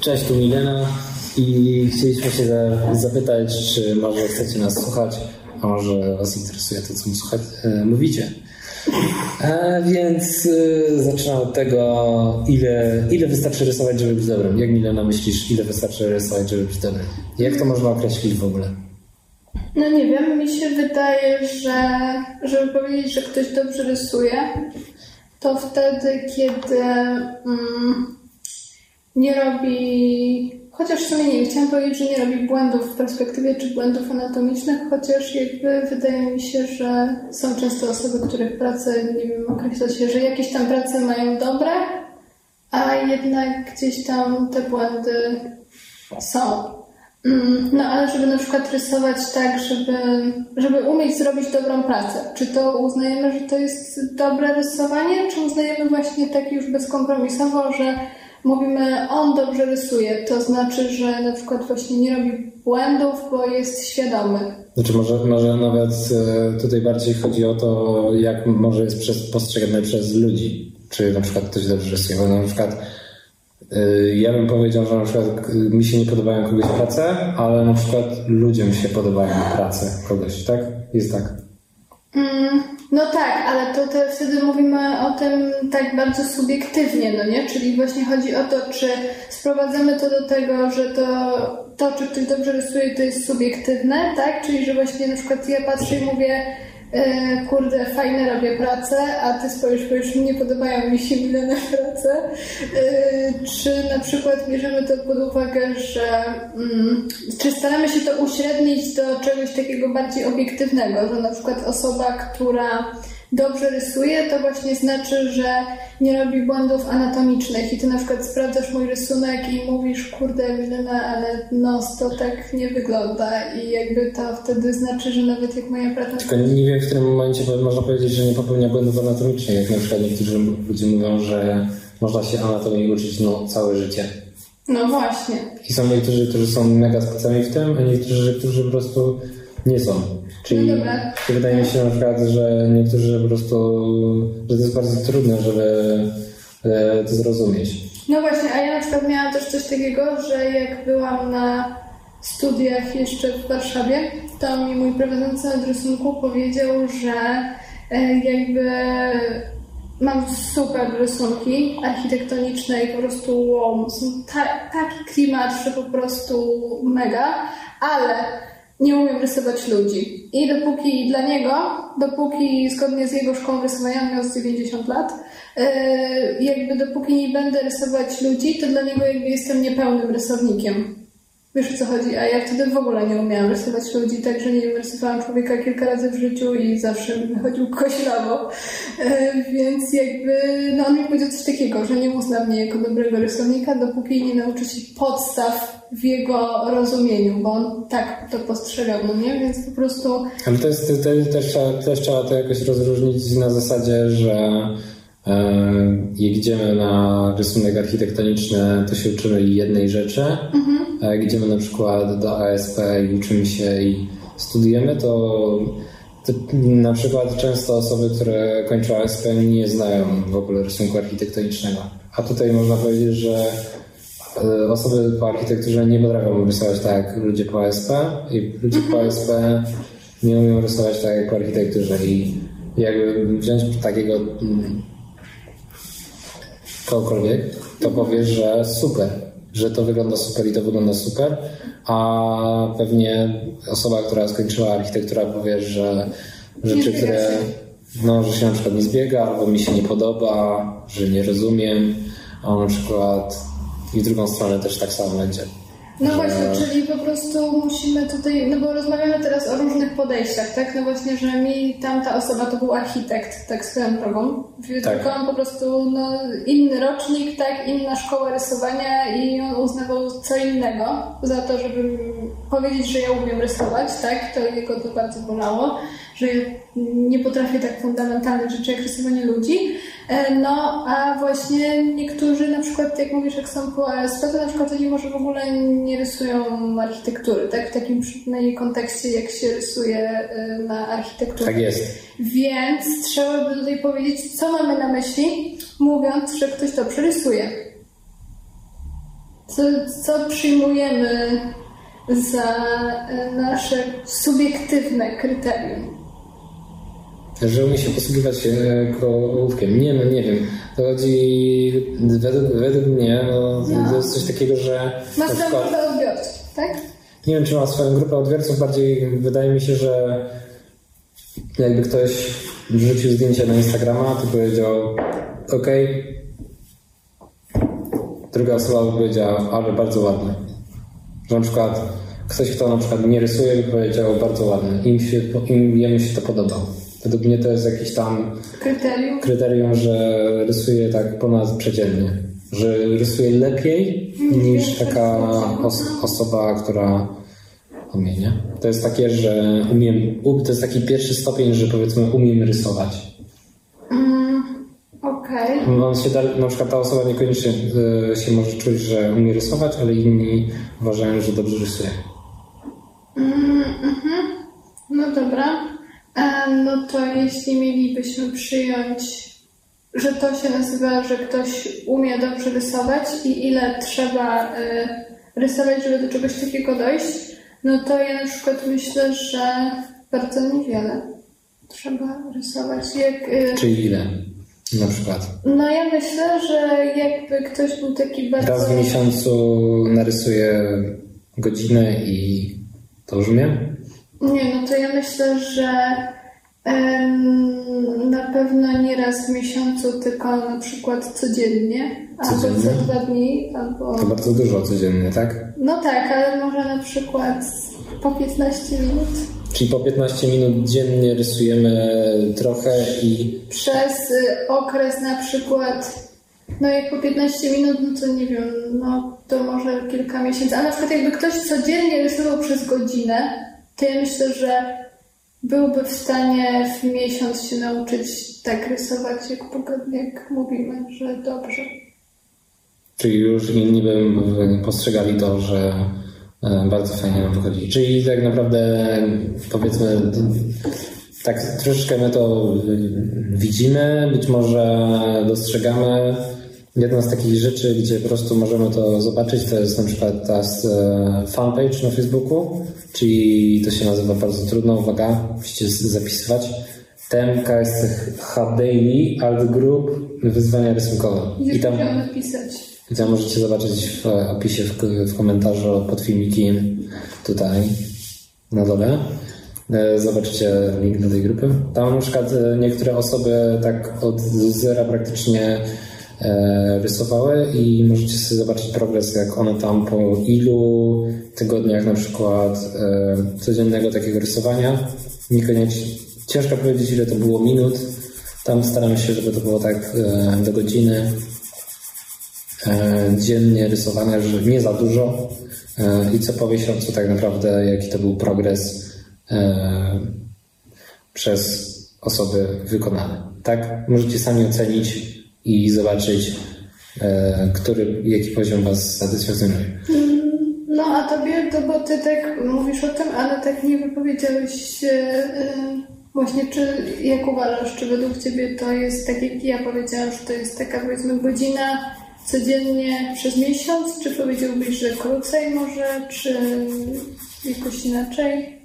Cześć, tu Milena i chcieliśmy się za- zapytać, czy może chcecie nas słuchać, a może Was interesuje to, co słuchać, e, mówicie. E, więc e, zaczynam od tego, ile, ile wystarczy rysować, żeby być dobrym. Jak Milena myślisz, ile wystarczy rysować, żeby być dobrym? Jak to można określić w ogóle? No nie wiem, mi się wydaje, że żeby powiedzieć, że ktoś dobrze rysuje, to wtedy, kiedy mm, nie robi, chociaż w sumie nie chciałam powiedzieć, że nie robi błędów w perspektywie czy błędów anatomicznych, chociaż jakby wydaje mi się, że są często osoby, których prace, nie wiem, określa się, że jakieś tam prace mają dobre, a jednak gdzieś tam te błędy są. Mm, No ale żeby na przykład rysować tak, żeby, żeby umieć zrobić dobrą pracę, czy to uznajemy, że to jest dobre rysowanie, czy uznajemy właśnie tak już bezkompromisowo, że mówimy on dobrze rysuje, to znaczy, że na przykład właśnie nie robi błędów, bo jest świadomy. Znaczy może, może nawet e, tutaj bardziej chodzi o to, jak może jest przez, postrzegane przez ludzi. Czy na przykład ktoś dobrze rysuje. Bo na przykład e, ja bym powiedział, że na przykład mi się nie podobają kogoś prace, ale na przykład ludziom się podobają prace kogoś, tak? Jest tak. Mm, no tak, ale to te, wtedy mówimy o tym tak bardzo subiektywnie, no nie? Czyli właśnie chodzi o to, czy sprowadzamy to do tego, że to, to czy ktoś dobrze rysuje, to jest subiektywne, tak? Czyli, że właśnie na przykład ja patrzę i mówię, kurde, fajne robię pracę, a ty spojrzysz, powiesz, nie podobają mi się milene prace. E, czy na przykład bierzemy to pod uwagę, że mm, czy staramy się to uśrednić do czegoś takiego bardziej obiektywnego, że na przykład osoba, która dobrze rysuje, to właśnie znaczy, że nie robi błędów anatomicznych i ty na przykład sprawdzasz mój rysunek i mówisz, kurde Milena, ale nos to tak nie wygląda i jakby to wtedy znaczy, że nawet jak moja praca... Tylko nie wiem, w którym momencie można powiedzieć, że nie popełnia błędów anatomicznych. Jak na przykład niektórzy ludzie mówią, że można się anatomii uczyć no, całe życie. No właśnie. I są niektórzy, którzy są mega specjalni w tym, a niektórzy, którzy po prostu nie są. Czyli No wydaje mi się na przykład, że niektórzy po prostu, że to jest bardzo trudne, żeby e, to zrozumieć. No właśnie, a ja na przykład miałam też coś takiego, że jak byłam na studiach jeszcze w Warszawie, to mi mój prowadzący od rysunku powiedział, że e, jakby mam super rysunki architektoniczne i po prostu wow, są ta, taki klimat, że po prostu mega, ale nie umiem rysować ludzi. I dopóki dla niego, dopóki zgodnie z jego szkołą rysowania, miał z 90 lat, e, jakby dopóki nie będę rysować ludzi, to dla niego jakby jestem niepełnym rysownikiem. Wiesz o co chodzi? A ja wtedy w ogóle nie umiałam rysować ludzi, także nie wiem, rysowałam człowieka kilka razy w życiu i zawsze wychodził koślawo. E, więc jakby, no on mi powiedział coś takiego, że nie uzna mnie jako dobrego rysownika, dopóki nie nauczy się podstaw w jego rozumieniu, bo on tak to postrzegał, no nie? Więc po prostu Ale to jest, to, to, też, trzeba, też trzeba to jakoś rozróżnić na zasadzie, że e, jak idziemy na rysunek architektoniczny, to się uczymy jednej rzeczy. Jak idziemy na przykład do ASP i uczymy się i studujemy, to, na przykład często osoby, które kończą ASP nie znają w ogóle rysunku architektonicznego. A tutaj można powiedzieć, że e, osoby po architekturze nie potrafią rysować tak jak ludzie po ASP i ludzie po ASP nie umieją rysować tak jak po architekturze. I jakby wziąć takiego mm, kogokolwiek, to powiesz, że super, że to wygląda super i to wygląda super, a pewnie osoba, która skończyła architekturę powie, że rzeczy, które no, że się na przykład nie zbiega, albo mi się nie podoba, że nie rozumiem, a na przykład i w drugą stronę też tak samo będzie. No Że- właśnie, czyli po prostu musimy tutaj, no bo rozmawiamy teraz o różnych podejściach, tak? No właśnie, że mi tamta osoba to był architekt, tak swoją drogą. Tak. Tylko po prostu, no, inny rocznik, tak, inna szkoła rysowania i on uznawał co innego za to, żeby powiedzieć, że ja umiem rysować, tak? To jego to bardzo bolało, że ja nie potrafię tak fundamentalnych rzeczy jak rysowanie ludzi. E, No, a właśnie niektórzy na przykład, jak mówisz, jak są po ASP, to na przykład oni może w ogóle nie rysują architektury, tak? W takim przynajmniej kontekście, jak się rysuje e, na architekturze. Tak jest. Więc trzeba by tutaj powiedzieć, co mamy na myśli, mówiąc, że ktoś dobrze rysuje. co, co przyjmujemy za e, nasze subiektywne kryterium? Że umie się posługiwać ołówkiem. Nie, no nie wiem. To chodzi, według, według mnie, no, no. to jest coś takiego, że... Masz tam przykład, grupę odbiorców, tak? Nie wiem, czy ma swoją grupę odbiorców, bardziej wydaje mi się, że jakby ktoś wrzucił zdjęcie na Instagrama, to powiedział ok, druga osoba by powiedziała, ale bardzo ładne. Że na przykład ktoś, kto na przykład nie rysuje, by powiedział bardzo ładne. Im, się, im jemu się to podoba. Według mnie to jest jakieś tam kryterium, kryterium że rysuje tak ponad przeciętnie. Że rysuje lepiej niż taka os osoba, która umie, nie? To jest takie, że umiem, to jest taki pierwszy stopień, że powiedzmy umiem rysować. Mm, Okej. Okay. On się da, na przykład ta osoba niekoniecznie y, się może czuć, że umie rysować, ale inni uważają, że dobrze rysuje. Mm, mm No dobra. E, no to jeśli mielibyśmy przyjąć, że to się nazywa, że ktoś umie dobrze rysować i ile trzeba y, rysować, żeby do czegoś takiego dojść, no to ja na przykład myślę, że bardzo niewiele trzeba rysować. Jak, y, Czyli ile? Na przykład? No ja myślę, że jakby ktoś był taki bardzo... Raz w miesiącu narysuje godzinę i to już umiem? Nie, no to ja myślę, że na pewno nie raz w miesiącu, tylko na przykład codziennie, codziennie? albo co dwa dni, albo... To bardzo dużo codziennie, tak? No tak, ale może na przykład po 15 minut. Czyli po 15 minut dziennie rysujemy trochę i... Przez y, okres na przykład, no jak po 15 minut, no to nie wiem, no to może kilka miesięcy, a na przykład jakby ktoś codziennie rysował przez godzinę, to ja myślę, że byłby w stanie w miesiąc się nauczyć tak rysować, jak, jak mówimy, że dobrze. Czyli już inni by postrzegali to, że e, bardzo fajnie nam wychodzi. Czyli tak naprawdę powiedzmy tak troszeczkę my to widzimy, być może dostrzegamy, Jedna z takich rzeczy, gdzie po prostu możemy to zobaczyć, to jest na przykład ta e, fanpage na Facebooku, czyli to się nazywa bardzo trudno, uwaga, musicie zapisywać. TMKSH Daily Art Group Wyzwania rysunkowe. I tam, napisać. I tam możecie zobaczyć w opisie, w, w komentarzu pod filmikiem tutaj na dole. E, zobaczycie link do tej grupy. Tam na przykład e, niektóre osoby tak od zera praktycznie E, rysowały i możecie sobie zobaczyć progres, jak one tam po ilu tygodniach na przykład e, codziennego takiego rysowania. Niekoniecznie, ciężko powiedzieć ile to było minut. Tam staramy się, żeby to było tak e, do godziny dziennie rysowania, że nie za dużo i co po miesiącu tak naprawdę jaki to był progres przez osoby wykonane. Tak? Możecie sami ocenić i zobaczyć, e, który, jaki poziom Was satysfakcjonuje. No a tobie, to bo ty tak mówisz o tym, ale tak nie wypowiedziałeś e, właśnie, czy jak uważasz, czy według ciebie to jest tak jak ja powiedziałam, że to jest taka powiedzmy godzina codziennie przez miesiąc, czy powiedziałbyś, że krócej może, czy jakoś inaczej?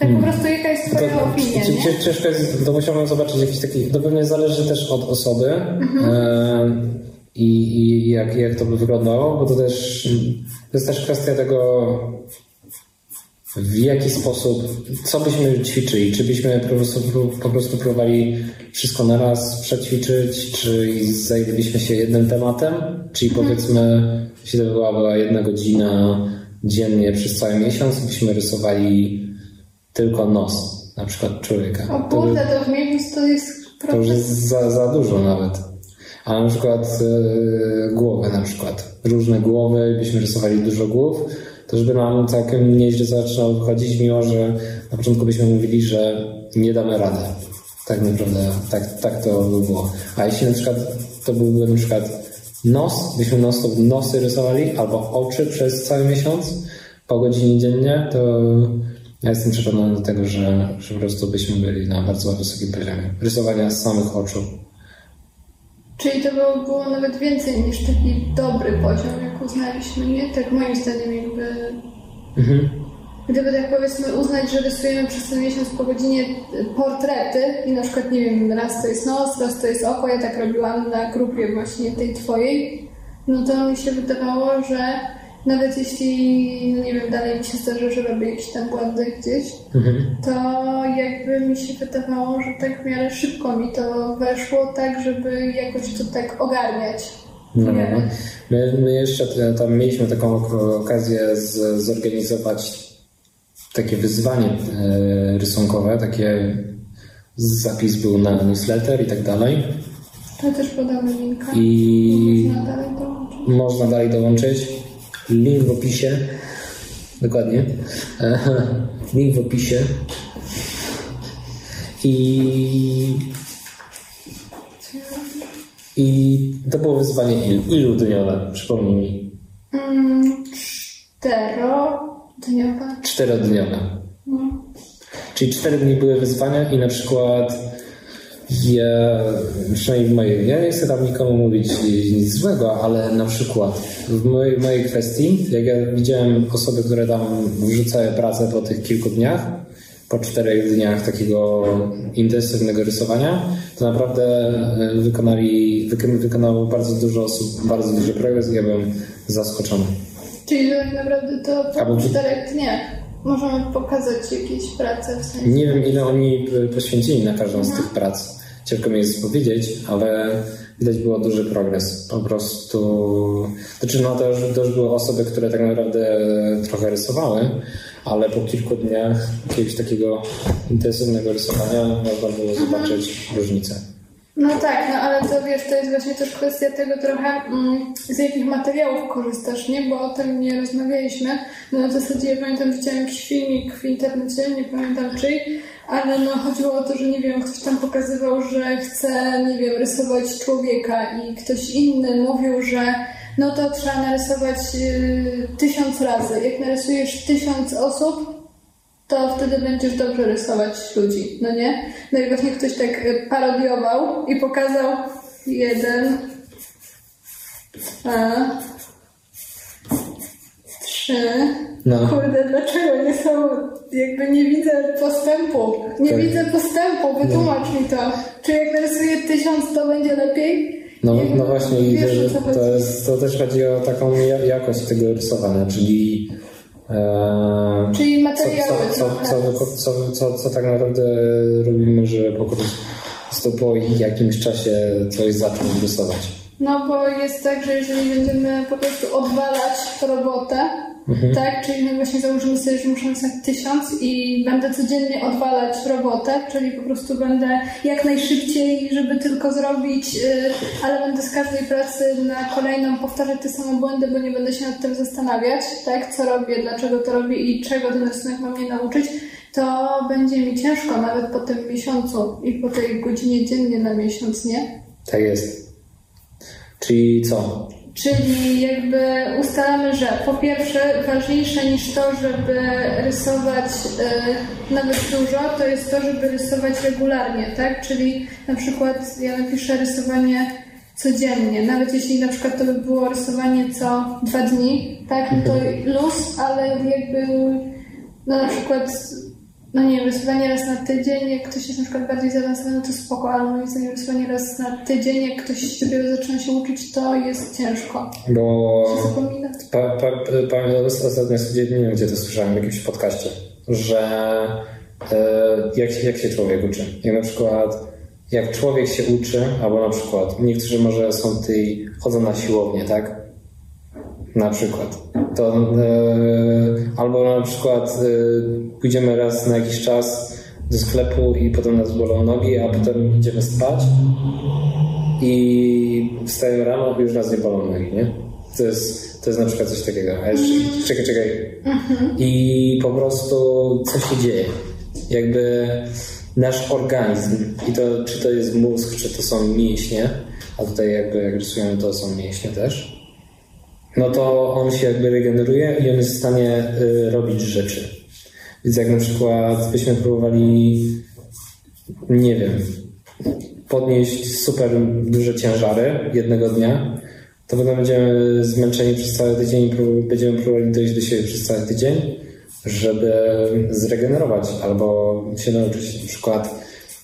Tak po prostu jaka jest Twoja to, opinia? Nie? Ciężko jest, to musiałbym zobaczyć jakiś taki, to pewnie zależy też od osoby mhm. e, i, i jak, jak to by wyglądało, bo to też to jest też kwestia tego, w jaki sposób, co byśmy ćwiczyli, czy byśmy po prostu, po prostu próbowali wszystko na raz przećwiczyć, czy zajęlibyśmy się jednym tematem, czyli mhm. powiedzmy, jeśli to była jedna godzina dziennie przez cały miesiąc, byśmy rysowali tylko nos na przykład człowieka. O kurde, to, to w minus to jest... To już jest za, za dużo nawet. A na przykład yy, głowy na przykład. Różne głowy, byśmy rysowali dużo głów, to żeby nam całkiem nieźle zaczynało wychodzić, mimo że na początku byśmy mówili, że nie damy rady. Tak naprawdę, tak, tak to by było. A jeśli na przykład to byłby na przykład nos, byśmy nos, nosy rysowali, albo oczy przez cały miesiąc, po godzinie dziennie, to ja jestem przekonany do tego, że, że po prostu byśmy byli na bardzo wysokim poziomie rysowania samych oczu. Czyli to było, było nawet więcej niż taki dobry poziom, jak uznaliśmy, nie? Tak moim zdaniem jakby... Mhm. Gdyby tak powiedzmy uznać, że rysujemy przez ten miesiąc po godzinie portrety i na przykład, nie wiem, raz to jest nos, raz to jest oko, ja tak robiłam na grupie właśnie tej twojej, no to mi się wydawało, że nawet jeśli, no nie wiem, dalej mi się zdarzy, że robię jakieś tam błędy gdzieś, mhm. to jakby mi się wydawało, że tak w miarę szybko mi to weszło, tak żeby jakoś to tak ogarniać. No, no. My, my jeszcze tam mieliśmy taką okazję z, zorganizować takie wyzwanie e, rysunkowe, takie zapis był na newsletter i tak dalej. To też podamy linka. I można dalej dołączyć. Można dalej dołączyć. Link w opisie. Dokładnie. Link w opisie. I i to było wyzwanie ilu, ilu dniowe? Przypomnij mi. Mm, czterodniowe. Czterodniowe. No. Czyli cztery dni były wyzwania i na przykład ja, przynajmniej w mojej, ja nie chcę tam nikomu mówić nic złego, ale na przykład w mojej, mojej kwestii, jak ja widziałem osoby, które tam wrzucały pracę po tych kilku dniach, po czterech dniach takiego intensywnego rysowania, to naprawdę e, wykonali, wykonało bardzo dużo osób, bardzo duży progres i ja byłem zaskoczony. Czyli tak naprawdę to po Albo... czterech dniach możemy pokazać jakieś prace w sensie. Nie wiem, ile oni poświęcili na każdą z tych prac ciężko mi jest powiedzieć, ale widać było duży progres. Po prostu, znaczy no to już, to już były osoby, które tak naprawdę trochę rysowały, ale po kilku dniach jakiegoś takiego intensywnego rysowania można było zobaczyć różnicę. No tak, no ale to wiesz, to jest właśnie też kwestia tego trochę, mm, z jakich materiałów korzystasz, nie? Bo o tym nie rozmawialiśmy. No w zasadzie ja pamiętam, widziałem jakiś filmik w internecie, nie pamiętam czyj, ale no chodziło o to, że nie wiem, ktoś tam pokazywał, że chce, nie wiem, rysować człowieka i ktoś inny mówił, że no to trzeba narysować y, tysiąc razy. Jak narysujesz tysiąc osób, to wtedy będziesz dobrze rysować ludzi, no nie? No i właśnie ktoś tak y, parodiował i pokazał jeden, a, trzy. No. Kurde, dlaczego nie są, jakby nie widzę postępu. Nie tak. widzę postępu, wytłumacz no. mi to. Czy jak narysuję tysiąc, to będzie lepiej? No, no właśnie, wiesz, to, jest, to też chodzi o taką jakość tego rysowania, czyli e, Czyli materiały. Co, co, co, co, tak naprawdę robimy, że po prostu po jakimś czasie coś zacząć rysować. No bo jest tak, że jeżeli będziemy po prostu odwalać robotę, Mhm. Tak, czyli my właśnie założymy sobie, że muszę napisać tysiąc i będę codziennie odwalać robotę, czyli po prostu będę jak najszybciej, żeby tylko zrobić, y, ale będę z każdej pracy na kolejną powtarzać te same błędy, bo nie będę się nad tym zastanawiać, tak, co robię, dlaczego to robię i czego ten rysunek ma mnie nauczyć, to będzie mi ciężko nawet po tym miesiącu i po tej godzinie dziennie na miesiąc, nie? Tak jest. Czyli co? Czyli jakby ustalamy, że po pierwsze ważniejsze niż to, żeby rysować y, nawet dużo, to jest to, żeby rysować regularnie, tak? Czyli na przykład ja napiszę rysowanie codziennie, nawet jeśli na przykład to by było rysowanie co dwa dni, tak? No to mhm. luz, ale jakby no na przykład no nie wiem, rysowanie raz na tydzień, jak ktoś jest na przykład bardziej zaawansowany, to spoko, ale moim zdaniem rysowanie raz na tydzień, jak ktoś dopiero zaczyna się uczyć, to jest ciężko. Bo... Się zapomina. Pa, pa, pamiętam ostatnio nie wiem gdzie to słyszałem, w jakimś podcaście, że e, jak, się, jak się człowiek uczy. Jak na przykład jak człowiek się uczy, albo na przykład niektórzy może są tej, chodzą na siłownię, tak? Na przykład. To, e, albo na przykład e, pójdziemy raz na jakiś czas do sklepu i potem nas bolą nogi, a potem idziemy spać i wstajemy rano i już nas nie bolą nogi, nie? To jest, to jest na przykład coś takiego. A jeszcze, czekaj, czekaj. I po prostu co się dzieje? Jakby nasz organizm, i to czy to jest mózg, czy to są mięśnie, a tutaj jakby jak rysujemy to są mięśnie też, no to on się jakby regeneruje i on jest w stanie y, robić rzeczy. Więc jak na przykład byśmy próbowali, nie wiem, podnieść super duże ciężary jednego dnia, to potem będziemy zmęczeni przez cały tydzień i będziemy próbowali dojść do siebie przez cały tydzień, żeby zregenerować albo się nauczyć na przykład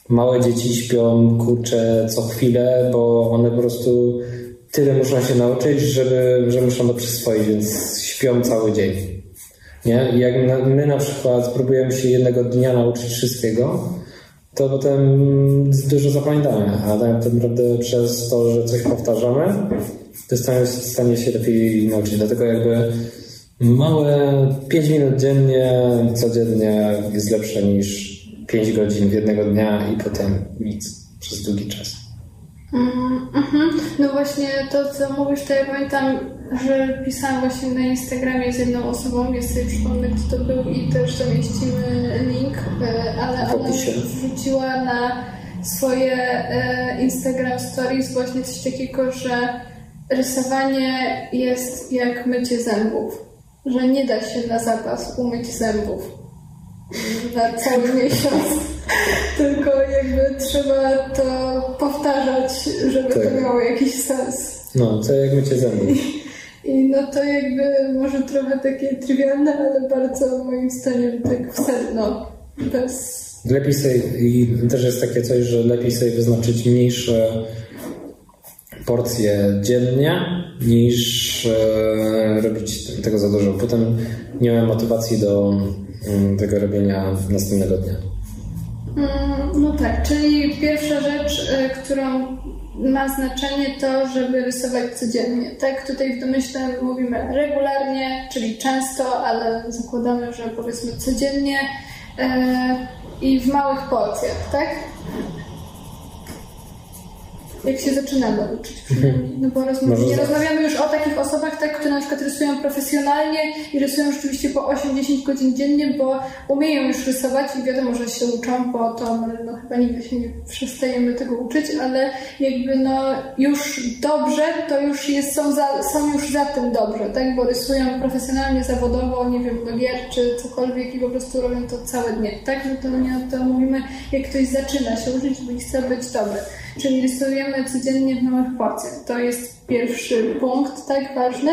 małe dzieci śpią kurcze co chwilę, bo one po prostu tyle muszą się nauczyć, żeby, że muszą to przyswoić, więc śpią cały dzień. Nie? Jak my na przykład spróbujemy się jednego dnia nauczyć wszystkiego, to potem dużo zapamiętamy, a tak naprawdę przez to, że coś powtarzamy, to stanie, stanie się lepiej nauczyć. Dlatego jakby małe 5 minut dziennie, codziennie jest lepsze niż 5 godzin w jednego dnia i potem nic przez długi czas. Mm, mhm. No właśnie to, co mówisz, to ja pamiętam, że pisałam właśnie na Instagramie z jedną osobą, ja sobie przypomnę, kto to był i też zamieścimy link, e, ale ona wrzuciła na swoje e, Instagram Stories właśnie coś takiego, że rysowanie jest jak mycie zębów, że nie da się na zapas umyć zębów na cały miesiąc. Tylko jakby trzeba to powtarzać, żeby tak. to miało jakiś sens. No, to jak mycie zębów. I no to jakby może trochę takie trywialne, ale bardzo moim zdaniem tak w sedno. Bez... Lepiej sobie, i też jest takie coś, że lepiej sobie wyznaczyć mniejsze porcje dziennie niż e, robić tego za dużo. Potem nie mam motywacji do mm, tego robienia następnego dnia. Mm, no tak, czyli pierwsza rzecz, y, którą ma znaczenie to, żeby rysować codziennie. Tak, tutaj w domyśle mówimy regularnie, czyli często, ale zakładamy, że powiedzmy codziennie y, i w małych porcjach, tak? Jak się zaczynamy uczyć przynajmniej. No bo rozmów, nie rozmawiamy już o takich osobach, tak, które na przykład rysują profesjonalnie i rysują rzeczywiście po 8-10 godzin dziennie, bo umieją już rysować i wiadomo, że się uczą, bo to no, chyba nigdy się nie przestajemy tego uczyć, ale jakby no już dobrze, to już jest, są, za, są już za tym dobrze, tak, bo rysują profesjonalnie, zawodowo, nie wiem, do gier czy cokolwiek i po prostu robią to całe dnie, tak, no to nie o to mówimy, jak ktoś zaczyna się uczyć, bo chce być dobry. Czyli rysujemy codziennie w małych porcjach. To jest pierwszy punkt, tak ważny.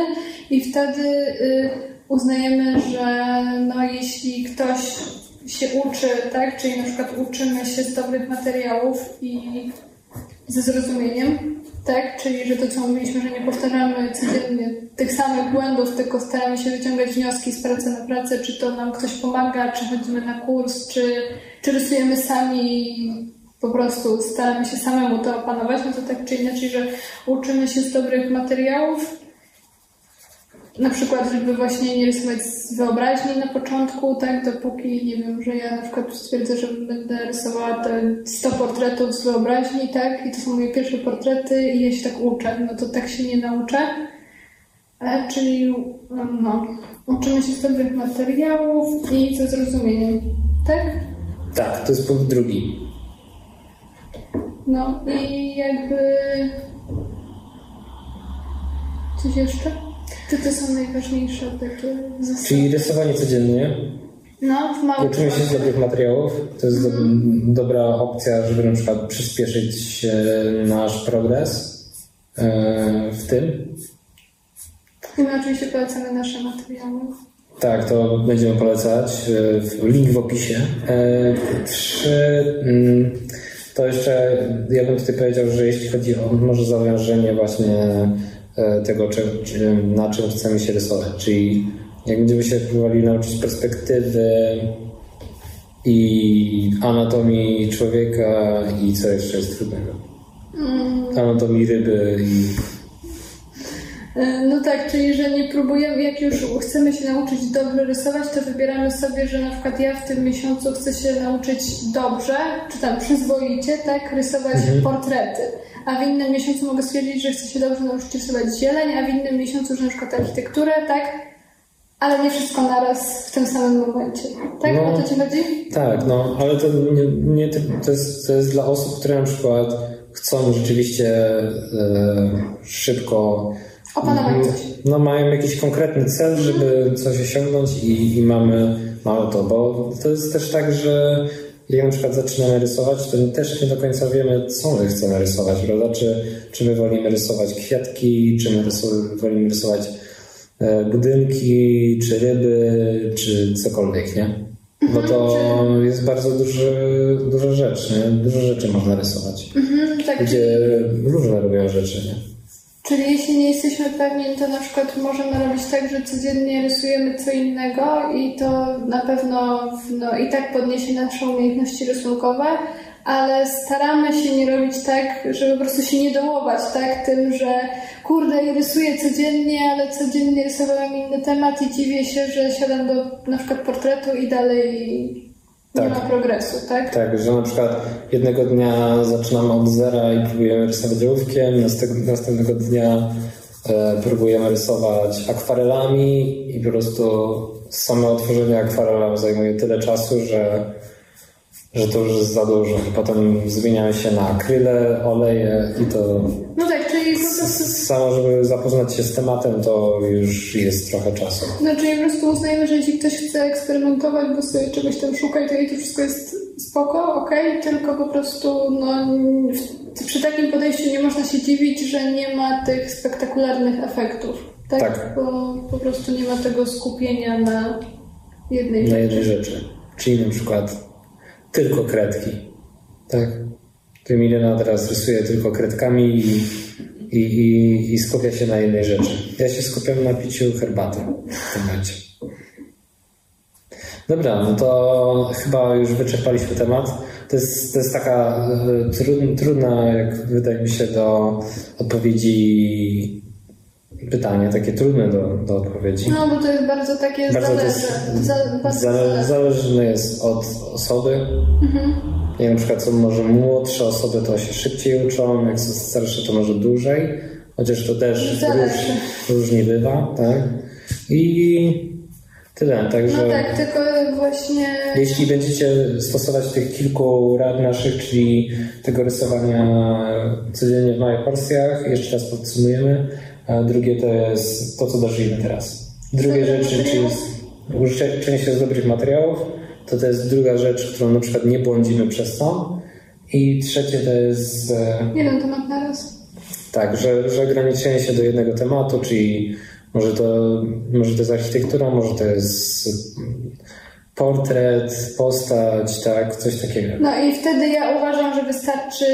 I wtedy y, uznajemy, że no, jeśli ktoś się uczy, tak, czyli na przykład uczymy się z dobrych materiałów i ze zrozumieniem, tak, czyli że to, co mówiliśmy, że nie powtarzamy codziennie tych samych błędów, tylko staramy się wyciągać wnioski z pracy na pracę, czy to nam ktoś pomaga, czy chodzimy na kurs, czy, czy rysujemy sami po prostu staramy się samemu to opanować, no to tak czy inaczej, że uczymy się z dobrych materiałów, na przykład, żeby właśnie nie rysować z wyobraźni na początku, tak, dopóki, nie wiem, że ja na przykład stwierdzę, że będę rysowała te 100 portretów z wyobraźni, tak, i to są moje pierwsze portrety i ja się tak uczę, no to tak się nie nauczę. E, czyli, no, uczymy się z dobrych materiałów i ze zrozumieniem, tak? Tak, to jest punkt drugi. No i jakby... Coś jeszcze? To to są najważniejsze takie zasady. Czyli rysowanie codziennie. No, w małych Uczymy się z dobrych materiałów. To jest mm. do, dobra opcja, żeby na przykład przyspieszyć e, nasz progres e, w tym. I my oczywiście polecamy nasze materiały. Tak, to będziemy polecać. E, link w opisie. Trzy. Mm, to jeszcze ja bym tutaj powiedział, że jeśli chodzi o może zawężenie właśnie e, tego, czy, czy, na czym chcemy się rysować, czyli jak będziemy się próbowali nauczyć perspektywy i anatomii człowieka i co jeszcze jest trudnego. Mm. Anatomii ryby i no tak, czyli że nie próbujemy, jak już chcemy się nauczyć dobrze rysować, to wybieramy sobie, że na przykład ja w tym miesiącu chcę się nauczyć dobrze, czy tam przyzwoicie, tak, rysować mhm. portrety. A w innym miesiącu mogę stwierdzić, że chcę się dobrze nauczyć rysować zieleń, a w innym miesiącu, że na przykład architekturę, tak, ale nie wszystko naraz w tym samym momencie. Tak? No, o to ci chodzi? Tak, no, ale to, nie, nie, to, jest, to jest dla osób, które na przykład chcą rzeczywiście e, szybko opanować coś. No mają jakiś konkretny cel, żeby coś osiągnąć i, i mamy, mamy to, bo to jest też tak, że jak na przykład zaczynamy rysować, to też nie do końca wiemy, co my chcemy rysować, prawda? Czy, czy my wolimy rysować kwiatki, czy my rysu- wolimy rysować e, budynki, czy ryby, czy cokolwiek, nie? Bo to jest bardzo duży, duża rzecz, nie? Dużo rzeczy można rysować. Mhm, tak, Gdzie różne robią rzeczy, nie? Czyli jeśli nie jesteśmy pewni, to na przykład możemy robić tak, że codziennie rysujemy co innego i to na pewno no, i tak podniesie nasze umiejętności rysunkowe, ale staramy się nie robić tak, żeby po prostu się nie dołować tak? Tym, że kurde, rysuję codziennie, ale codziennie rysowałem inny temat i dziwię się, że siadam do na przykład portretu i dalej nie Tak. ma progresu, tak? Tak, że na przykład jednego dnia zaczynamy od zera i próbujemy rysować ołówkiem, następnego, następnego dnia e, próbujemy rysować akwarelami i po prostu same otworzenie akwarela zajmuje tyle czasu, że, że to już jest za dużo. I potem zmieniamy się na akryle, oleje i to No tak, samo, żeby zapoznać się z tematem, to już jest trochę czasu. Znaczy ja po prostu uznajemy, że jeśli ktoś chce eksperymentować, bo sobie czegoś tam szuka i to, i to wszystko jest spoko, okej, tylko po prostu no, przy takim podejściu nie można się dziwić, że nie ma tych spektakularnych efektów. Tak? Tak. Bo po prostu nie ma tego skupienia na jednej na rzeczy. jednej rzeczy. Czyli na przykład tylko kredki. Tak? Tu Milena teraz rysuje tylko kredkami i, i, i, i skupia się na jednej rzeczy. Ja się skupiam na piciu herbaty w tym momencie. Dobra, no to chyba już wyczerpaliśmy temat. To jest, to jest taka e, trudna, trudna, jak wydaje mi się, do odpowiedzi pytanie, takie trudne do, do odpowiedzi. No, bo to jest bardzo takie Bardzo to zależy. jest, Za, bardzo zale, zależy. zależne jest od osoby. Jak na przykład są może młodsze osoby, to się szybciej uczą, jak są starsze, to może dłużej, chociaż to też Zależy. róż, różnie bywa, tak? I tyle, także No tak, tylko właśnie... jeśli będziecie stosować tych kilku rad naszych, czyli tego rysowania codziennie w małych porcjach, jeszcze raz podsumujemy, a drugie to jest to, co darzymy teraz. Drugie rzeczy, czyli uczenie się z dobrych materiałów, to to jest druga rzecz, którą na przykład nie błądzimy przez to. I trzecie to jest Jeden temat na raz. tak, że, że ograniczenie się do jednego tematu, czyli może to, może to jest architektura, może to jest portret, postać, tak, coś takiego. No i wtedy ja uważam, że wystarczy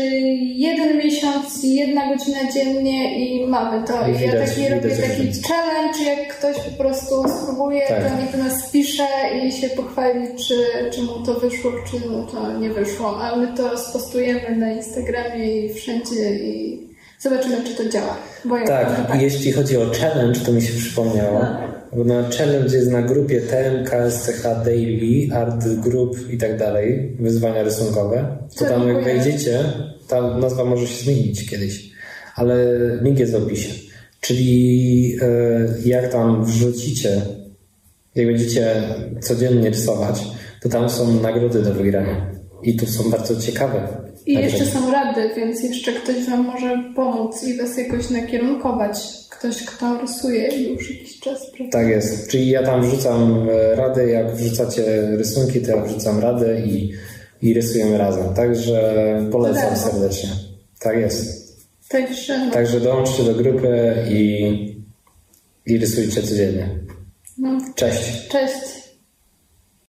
jeden miesiąc, jedna godzina dziennie i mamy to. I ja Widać- taki robię widać taki różnicę. challenge, jak ktoś po prostu spróbuje, Tak. to niech do nas pisze i się pochwali, czy, czy mu to wyszło, czy mu to nie wyszło. A my to spostujemy na Instagramie i wszędzie i zobaczymy, czy to działa. Bo ja Tak, i jeśli chodzi o challenge, to mi się przypomniało, bo na challenge jest na grupie TMKSCH Daily, Art Group i tak dalej, wyzwania rysunkowe, to tam jak wejdziecie, ta nazwa może się zmienić kiedyś, ale link jest w opisie. Czyli e, jak tam wrzucicie, jak będziecie codziennie rysować, to tam są nagrody do wygrania. I tu są bardzo ciekawe. I nagrody. jeszcze są rady, więc jeszcze ktoś Wam może pomóc i Was jakoś nakierunkować. Ktoś, kto rysuje już jakiś czas. prawda? Tak jest. Czyli ja tam wrzucam e, rady, jak wrzucacie rysunki, to ja wrzucam rady i, i rysujemy razem. Także polecam Brawo. serdecznie. Tak jest. Także no, Także dołączcie do grupy i, i rysujcie codziennie. no. Cześć. Cześć.